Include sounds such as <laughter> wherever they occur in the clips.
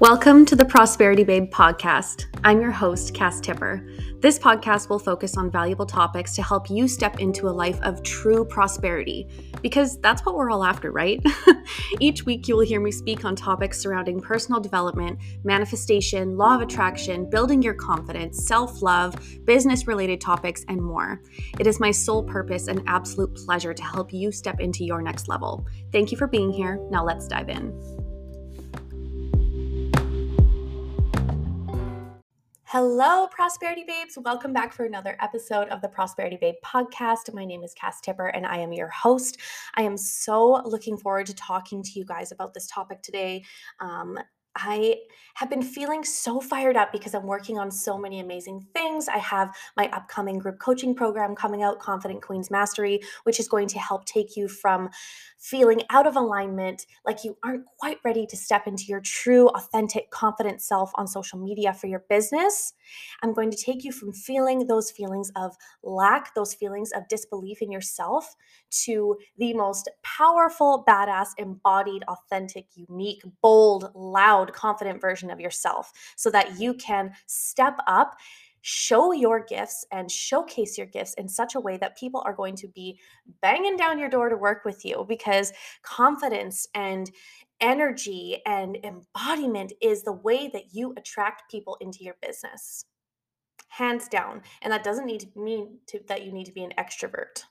Welcome to the Prosperity Babe podcast. I'm your host, Cass Tipper. This podcast will focus on valuable topics to help you step into a life of true prosperity, because that's what we're all after, right? <laughs> Each week, you will hear me speak on topics surrounding personal development, manifestation, law of attraction, building your confidence, self love, business related topics, and more. It is my sole purpose and absolute pleasure to help you step into your next level. Thank you for being here. Now, let's dive in. Hello, Prosperity Babes. Welcome back for another episode of the Prosperity Babe podcast. My name is Cass Tipper and I am your host. I am so looking forward to talking to you guys about this topic today. Um, I have been feeling so fired up because I'm working on so many amazing things. I have my upcoming group coaching program coming out, Confident Queens Mastery, which is going to help take you from feeling out of alignment, like you aren't quite ready to step into your true, authentic, confident self on social media for your business. I'm going to take you from feeling those feelings of lack, those feelings of disbelief in yourself, to the most powerful, badass, embodied, authentic, unique, bold, loud, confident version of yourself so that you can step up show your gifts and showcase your gifts in such a way that people are going to be banging down your door to work with you because confidence and energy and embodiment is the way that you attract people into your business hands down. And that doesn't need to mean to, that you need to be an extrovert.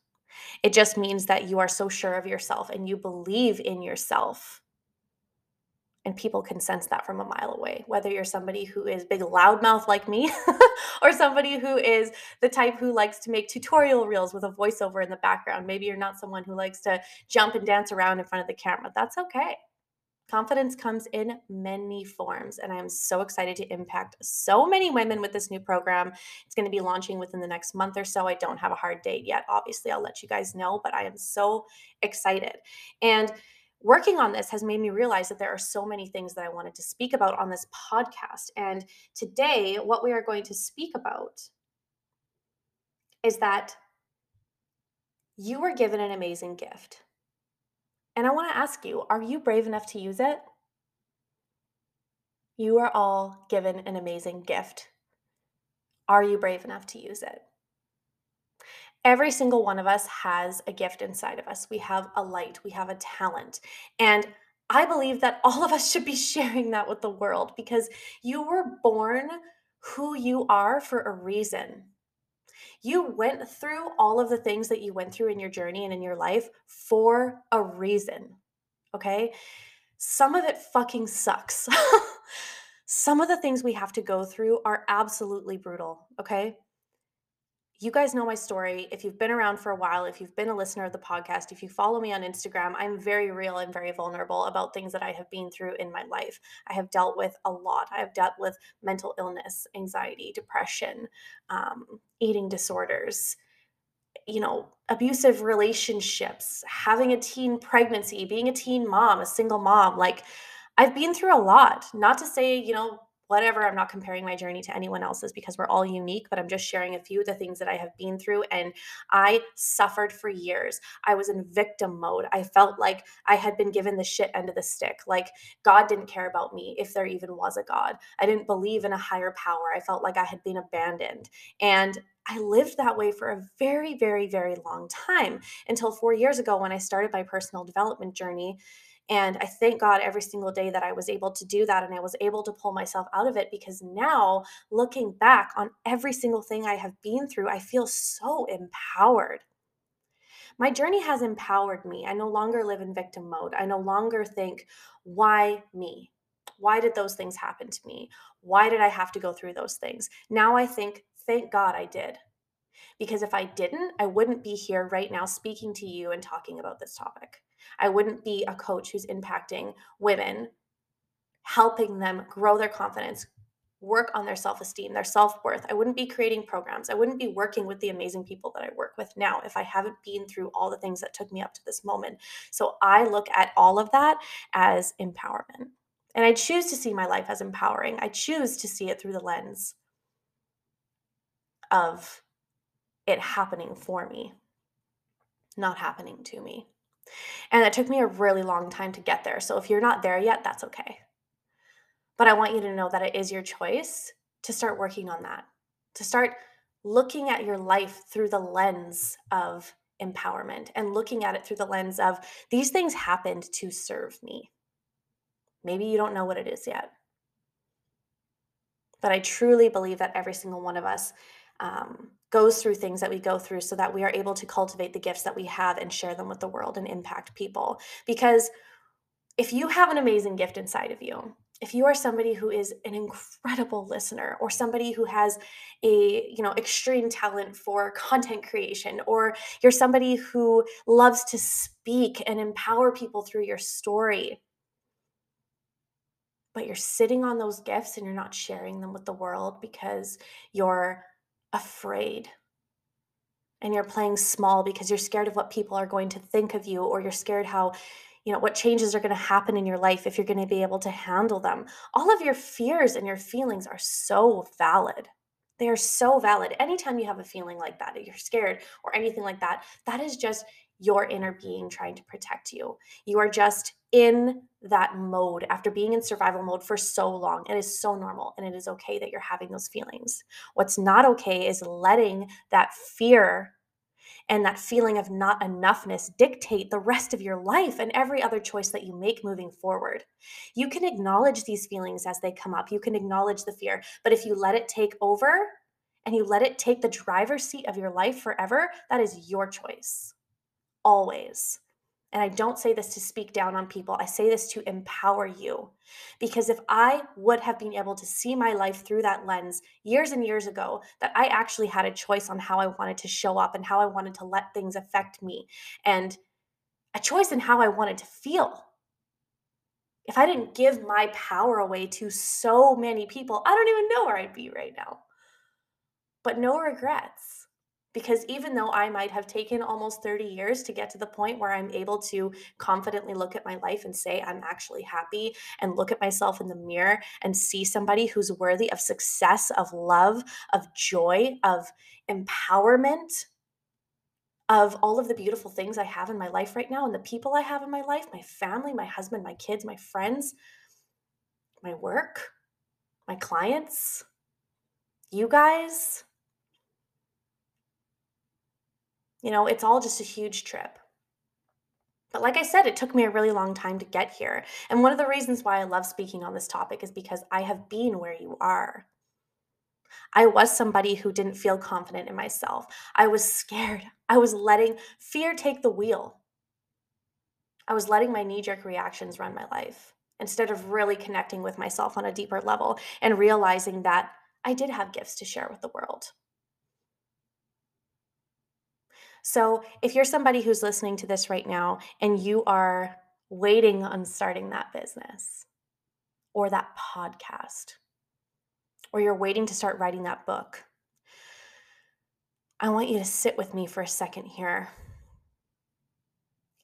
It just means that you are so sure of yourself and you believe in yourself and people can sense that from a mile away whether you're somebody who is big loudmouth like me <laughs> or somebody who is the type who likes to make tutorial reels with a voiceover in the background. Maybe you're not someone who likes to jump and dance around in front of the camera. That's okay. Confidence comes in many forms and i am so excited to impact so many women with this new program. It's going to be launching within the next month or so. I don't have a hard date yet obviously i'll let you guys know but i am so excited. And working on this has made me realize that there are so many things that I wanted to speak about on this podcast. And today, what we are going to speak about is that you were given an amazing gift. And I want to ask you are you brave enough to use it? You are all given an amazing gift. Are you brave enough to use it? Every single one of us has a gift inside of us. We have a light, we have a talent. And I believe that <laughs> all of us should be sharing that with the world because you were born who you are for a reason. You went through all of the things that you went through in your journey and in your life for a reason. Okay? Some of it fucking sucks. <laughs> Some of the things we have to go through are absolutely brutal. Okay? You guys know my story. If you've been around for a while, if you've been a listener of the podcast, if you follow me on Instagram, I'm very real and very vulnerable about things that I have been through in my life. I have dealt with a lot. I have dealt with mental illness, anxiety, depression, um, eating disorders, you know, abusive relationships, having a teen pregnancy, being a teen mom, a single mom. Like, I've been through a lot. Not to say, you know, whatever. I'm not comparing my journey to anyone else's because we're all unique, but I'm just sharing a few of the things that I have been through. And I suffered for years. I was in victim mode. I felt like I had been given the shit end of the stick. Like God didn't care about me if there even was a God. I didn't believe in a higher power. I felt like I had been abandoned. And I lived that way for a very, very, very long time until four years ago when I started my personal development journey and I thank God every single day that I was able to do that and I was able to pull myself out of it because now, looking back on every single thing I have been through, I feel so empowered. My journey has empowered me. I no longer live in victim mode. I no longer think, why me? Why did those things happen to me? Why did I have to go through those things? Now I think, thank God I did. Because if I didn't, I wouldn't be here right now speaking to you and talking about this topic. I wouldn't be a coach who's impacting women, helping them grow their confidence, work on their self esteem, their self worth. I wouldn't be creating programs. I wouldn't be working with the amazing people that I work with now if I haven't been through all the things that took me up to this moment. So I look at all of that as empowerment. And I choose to see my life as empowering. I choose to see it through the lens of it happening for me, not happening to me. And it took me a really long time to get there. So if you're not there yet, that's okay. But I want you to know that it is your choice to start working on that, to start looking at your life through the lens of empowerment and looking at it through the lens of these things happened to serve me. Maybe you don't know what it is yet. But I truly believe that every single one of us um, goes through things that we go through so that we are able to cultivate the gifts that we have and share them with the world and impact people. Because if you have an amazing gift inside of you, if you are somebody who is an incredible listener or somebody who has a you know extreme talent for content creation or you're somebody who loves to speak and empower people through your story but you're sitting on those gifts and you're not sharing them with the world because you're afraid and you're playing small because you're scared of what people are going to think of you or you're scared how you know what changes are going to happen in your life if you're going to be able to handle them. All of your fears and your feelings are so valid. They are so valid. Anytime you have a feeling like that you're scared or anything like that that is just your inner being trying to protect you you are just in that mode after being in survival mode for so long it is so normal and it is okay that you're having those feelings what's not okay is letting that fear and that feeling of not enoughness dictate the rest of your life and every other choice that you make moving forward. You can acknowledge these feelings as they come up, you can acknowledge the fear, but if you let it take over and you let it take the driver's seat of your life forever, that is your choice. Always. And I don't say this to speak down on people. I say this to empower you. Because if I would have been able to see my life through that lens years and years ago, that I actually had a choice on how I wanted to show up and how I wanted to let things affect me, and a choice in how I wanted to feel. If I didn't give my power away to so many people, I don't even know where I'd be right now. But no regrets because even though I might have taken almost 30 years to get to the point where I'm able to confidently look at my life and say, I'm actually happy, and look at myself in the mirror and see somebody who's worthy of success, of love, of joy, of empowerment, of all of the beautiful things I have in my life right now and the people I have in my life my family, my husband, my kids, my friends, my work, my clients, you guys You know, it's all just a huge trip. But like I said, it took me a really long time to get here. And one of the reasons why I love speaking on this topic is because I have been where you are. I was somebody who didn't feel confident in myself. I was scared. <laughs> I was letting fear take the wheel. I was letting my knee jerk reactions run my life instead of really connecting with myself on a deeper level and realizing that I did have gifts to share with the world. So, if you're somebody who's listening to this right now and you are waiting on starting that business or that podcast, or you're waiting to start writing that book, I want you to sit with me for a second here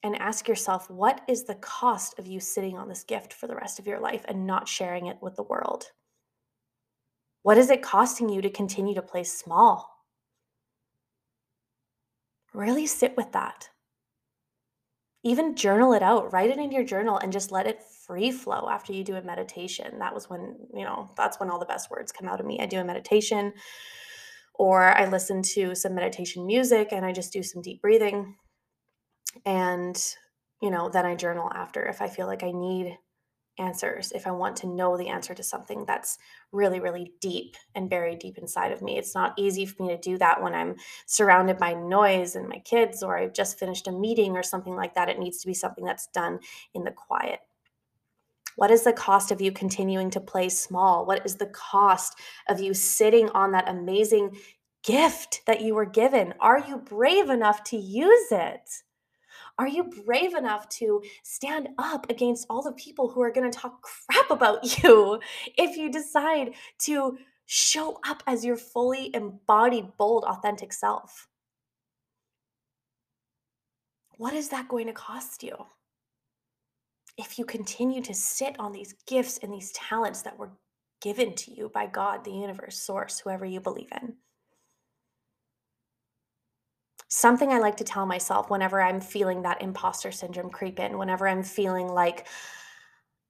and ask yourself what is the cost of you sitting on this gift for the rest of your life and not sharing it with the world? What is it costing you to continue to play small? Really sit with that. Even journal it out, write it in your journal and just let it free flow after you do a meditation. That was when, you know, that's when all the best words come out of me. I do a meditation or I listen to some meditation music and I just do some deep breathing. And, you know, then I journal after if I feel like I need answers, if I want to know the answer to something that's really, really deep and buried deep inside of me. It's not easy for me to do that when I'm surrounded by noise and my kids, or I've just finished a meeting or something like that. It needs to be something that's done in the quiet. What is the cost of you continuing to play small? What is the cost of you sitting on that amazing gift that you were given? Are you brave enough to use it? Are you brave enough to stand up against all the people who are going to talk crap about <laughs> you if you decide to show up as your fully embodied, bold, authentic self? What is that going to cost you? If you continue to sit on these gifts and these talents that were given to you by God, the universe, source, whoever you believe in. Something I like to tell myself whenever I'm feeling that imposter syndrome creep in, whenever I'm feeling like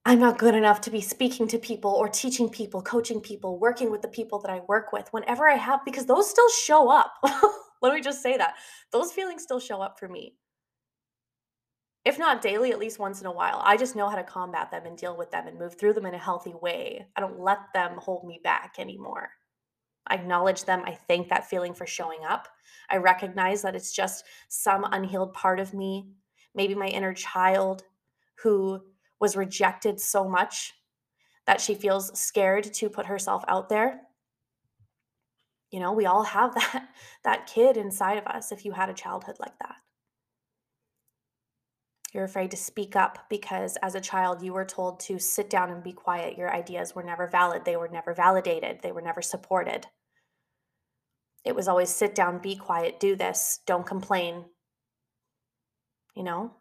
I'm not good enough to be speaking to people or teaching people, coaching people, working with the people that I work with. Whenever I have, because those still show up. <laughs> Let me just say that. Those feelings still show up for me. If not daily, at least once in a while. I just know how to combat them and deal with them and move through them in a healthy way. I don't let them hold me back anymore. I acknowledge them. I thank that feeling for showing up. I recognize that it's just some unhealed part of me, maybe my inner child who was rejected so much that she feels scared to put herself out there. You know, we all have <laughs> that that kid inside of us if you had a childhood like that. You're afraid to speak up because as a child you were told to sit down and be quiet. Your ideas were never valid, they were never validated, they were never supported. It was always sit down, be quiet, do this, don't complain. You know?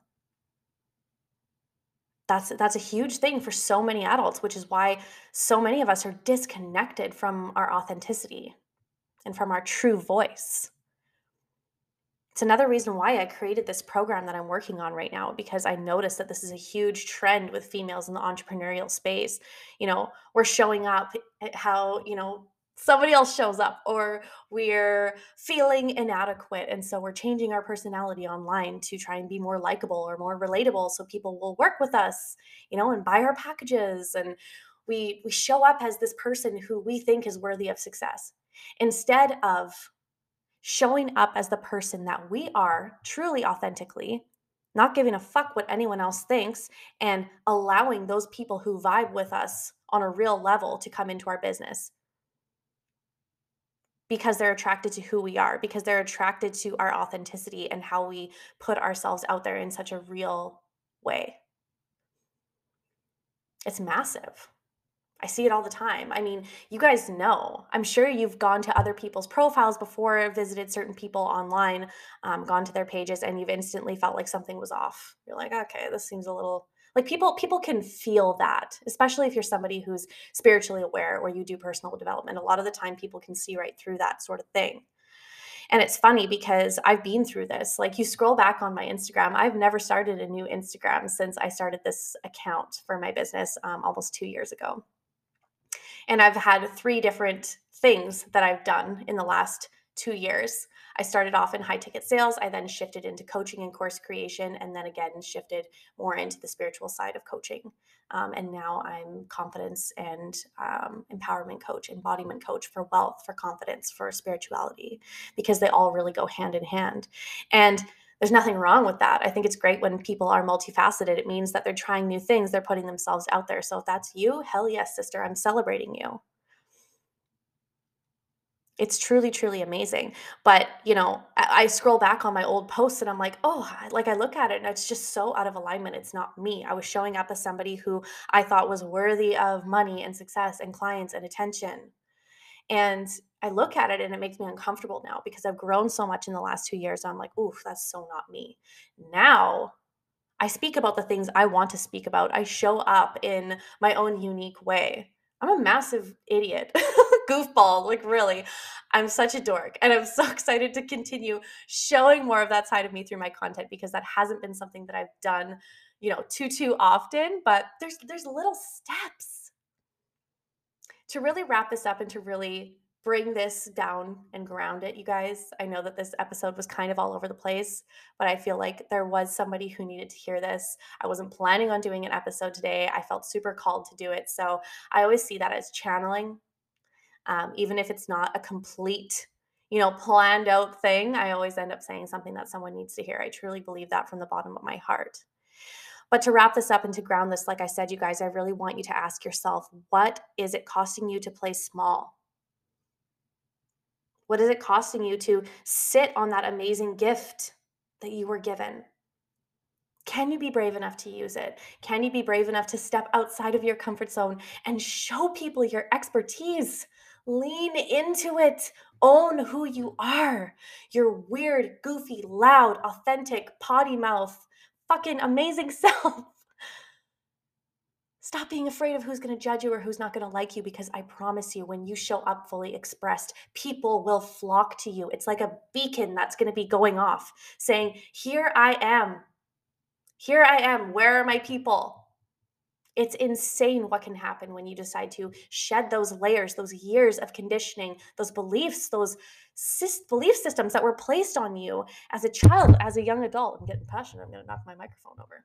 that's that's a huge thing for so many adults which is why so many of us are disconnected from our authenticity and from our true voice it's another reason why I created this program that I'm working on right now because I noticed that this is a huge trend with females in the entrepreneurial space. You know, we're showing up eh, how, you know, somebody else shows up or we're feeling inadequate and so we're changing our personality online to try and be more likable or more relatable so people will work with us you know and buy our packages and we we show up as this person who we think is worthy of success. Instead of showing up as the person that we are truly authentically not giving a fuck what anyone else thinks and allowing those people who vibe with us on a real level to come into our business because they're attracted to who we are, because they're attracted to our authenticity and how we put ourselves out there in such a real way. It's massive. I see it all the time. I mean, you guys know. I'm sure you've gone to other people's profiles before, visited certain people online, um, gone to their pages, and you've instantly felt like something was off. You're like, okay, this seems a little like people people can feel that especially if you're somebody who's spiritually aware or you do personal development a lot of the time people can see right through that sort of thing and it's funny because I've been through this. Like you scroll back on my Instagram, I've never started a new Instagram since I started this account for my business um, almost two years ago. And I've had three different things that I've done in the last two years. I started off in high ticket sales. I then shifted into coaching and course creation, and then again shifted more into the spiritual side of coaching. Um, and now I'm confidence and um, empowerment coach, embodiment coach for wealth, for confidence, for spirituality, because they all really go hand in hand. And there's nothing wrong with that. I think it's great when people are multifaceted. It means that they're trying new things, they're putting themselves out there. So if that's you, hell yes, sister, I'm celebrating you it's truly truly amazing. But you know I, I, scroll back on my old posts and i'm like oh like i look at it and it's just so out of alignment. It's not me. I was showing up as somebody who i thought was worthy of money and success and clients and attention. And i look at it and it makes me uncomfortable now because i've grown so much in the last two years i'm like oof that's so not me. Now i speak about the things i want to speak about. I show up in my own unique way. I'm a massive idiot <laughs> goofball. Like, really, I'm such a dork. And I'm <laughs> so excited to continue showing more of that side of me through my content because that hasn't been something that I've done, you know, too, too often. But there's there's little steps to really wrap this up and to really bring this down and ground it, you guys. I know that this episode was kind of all over the place, but I feel like there was somebody who needed to hear this. I wasn't planning on doing an episode today. I felt super called to do it. So I always see that as channeling um, even if it's not a complete you know planned out thing i always end up saying something that someone needs to hear i truly believe that from the bottom of my heart but to wrap this up and to ground this like i said you guys i really want you to ask yourself what is it costing you to play small what is it costing you to sit on that amazing gift that you were given can you be brave enough to use it? Can you be brave enough to step outside of your comfort zone and show people your expertise? Lean into it. Own who you are. Your weird, goofy, loud, authentic, potty mouth, fucking amazing <laughs> self. Stop being afraid of who's going to judge you or who's not going to like you because I promise you, when you show up fully expressed, people will flock to you. It's like a beacon that's going to be going off saying, Here I am. Here I am. Where are my people? It's insane what can happen when you decide to shed those layers, those years of conditioning, those beliefs, those belief systems that were placed on you as a child, as a young adult. I'm getting passionate. I'm going to knock my microphone over.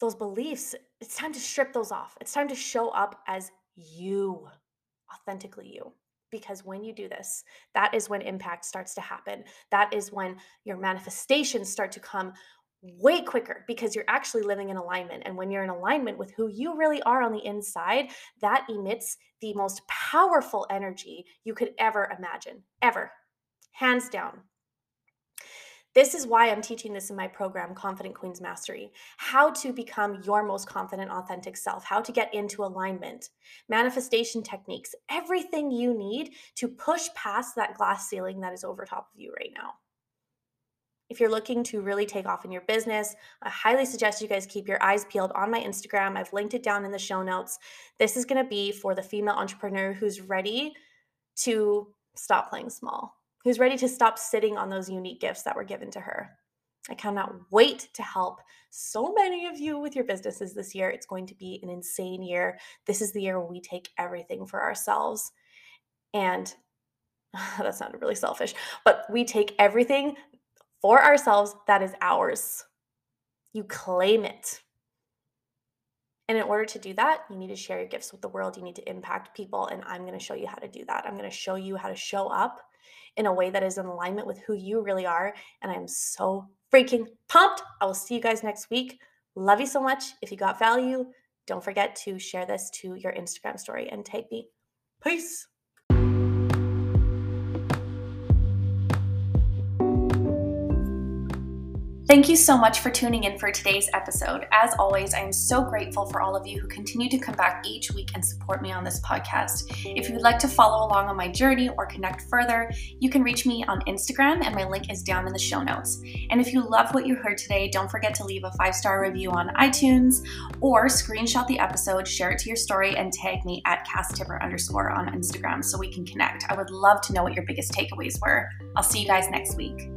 Those beliefs, it's time to strip those off. It's time to show up as you, authentically you because when you do this, that is when impact starts to happen. That is when your manifestations start to come way quicker because you're actually living in alignment. And when you're in alignment with who you really are on the inside, that emits the most powerful energy you could ever imagine, ever, hands down. This is why I'm teaching this in my program, Confident Queens Mastery how to become your most confident, authentic self, how to get into alignment, manifestation techniques, everything you need to push past that glass ceiling that is over top of you right now. If you're looking to really take off in your business, I highly suggest you guys keep your eyes peeled on my Instagram. I've linked it down in the show notes. This is going to be for the female entrepreneur who's ready to stop playing small who's ready to stop sitting on those unique gifts that were given to her. I cannot wait to help so many of you with your businesses this year. It's going to be an insane year. This is the year where we take everything for ourselves. And <laughs> that sounded really selfish, but we take everything for ourselves that is ours. You claim it. And in order to do that, you need to share your gifts with the world. You need to impact people. And I'm going to show you how to do that. I'm going to show you how to show up in a way that is in alignment with who you really are. And I'm so freaking pumped. I will see you guys next week. Love you so much. If you got value, don't forget to share this to your Instagram story and tag me. Peace. Thank you so much for tuning in for today's episode. As always, I am so grateful for all of you who continue to come back each week and support me on this podcast. If you would like to follow along on my journey or connect further, you can reach me on Instagram, and my link is down in the show notes. And if you love what you heard today, don't forget to leave a five star review on iTunes or screenshot the episode, share it to your story, and tag me at casstipper underscore on Instagram so we can connect. I would love to know what your biggest takeaways were. I'll see you guys next week.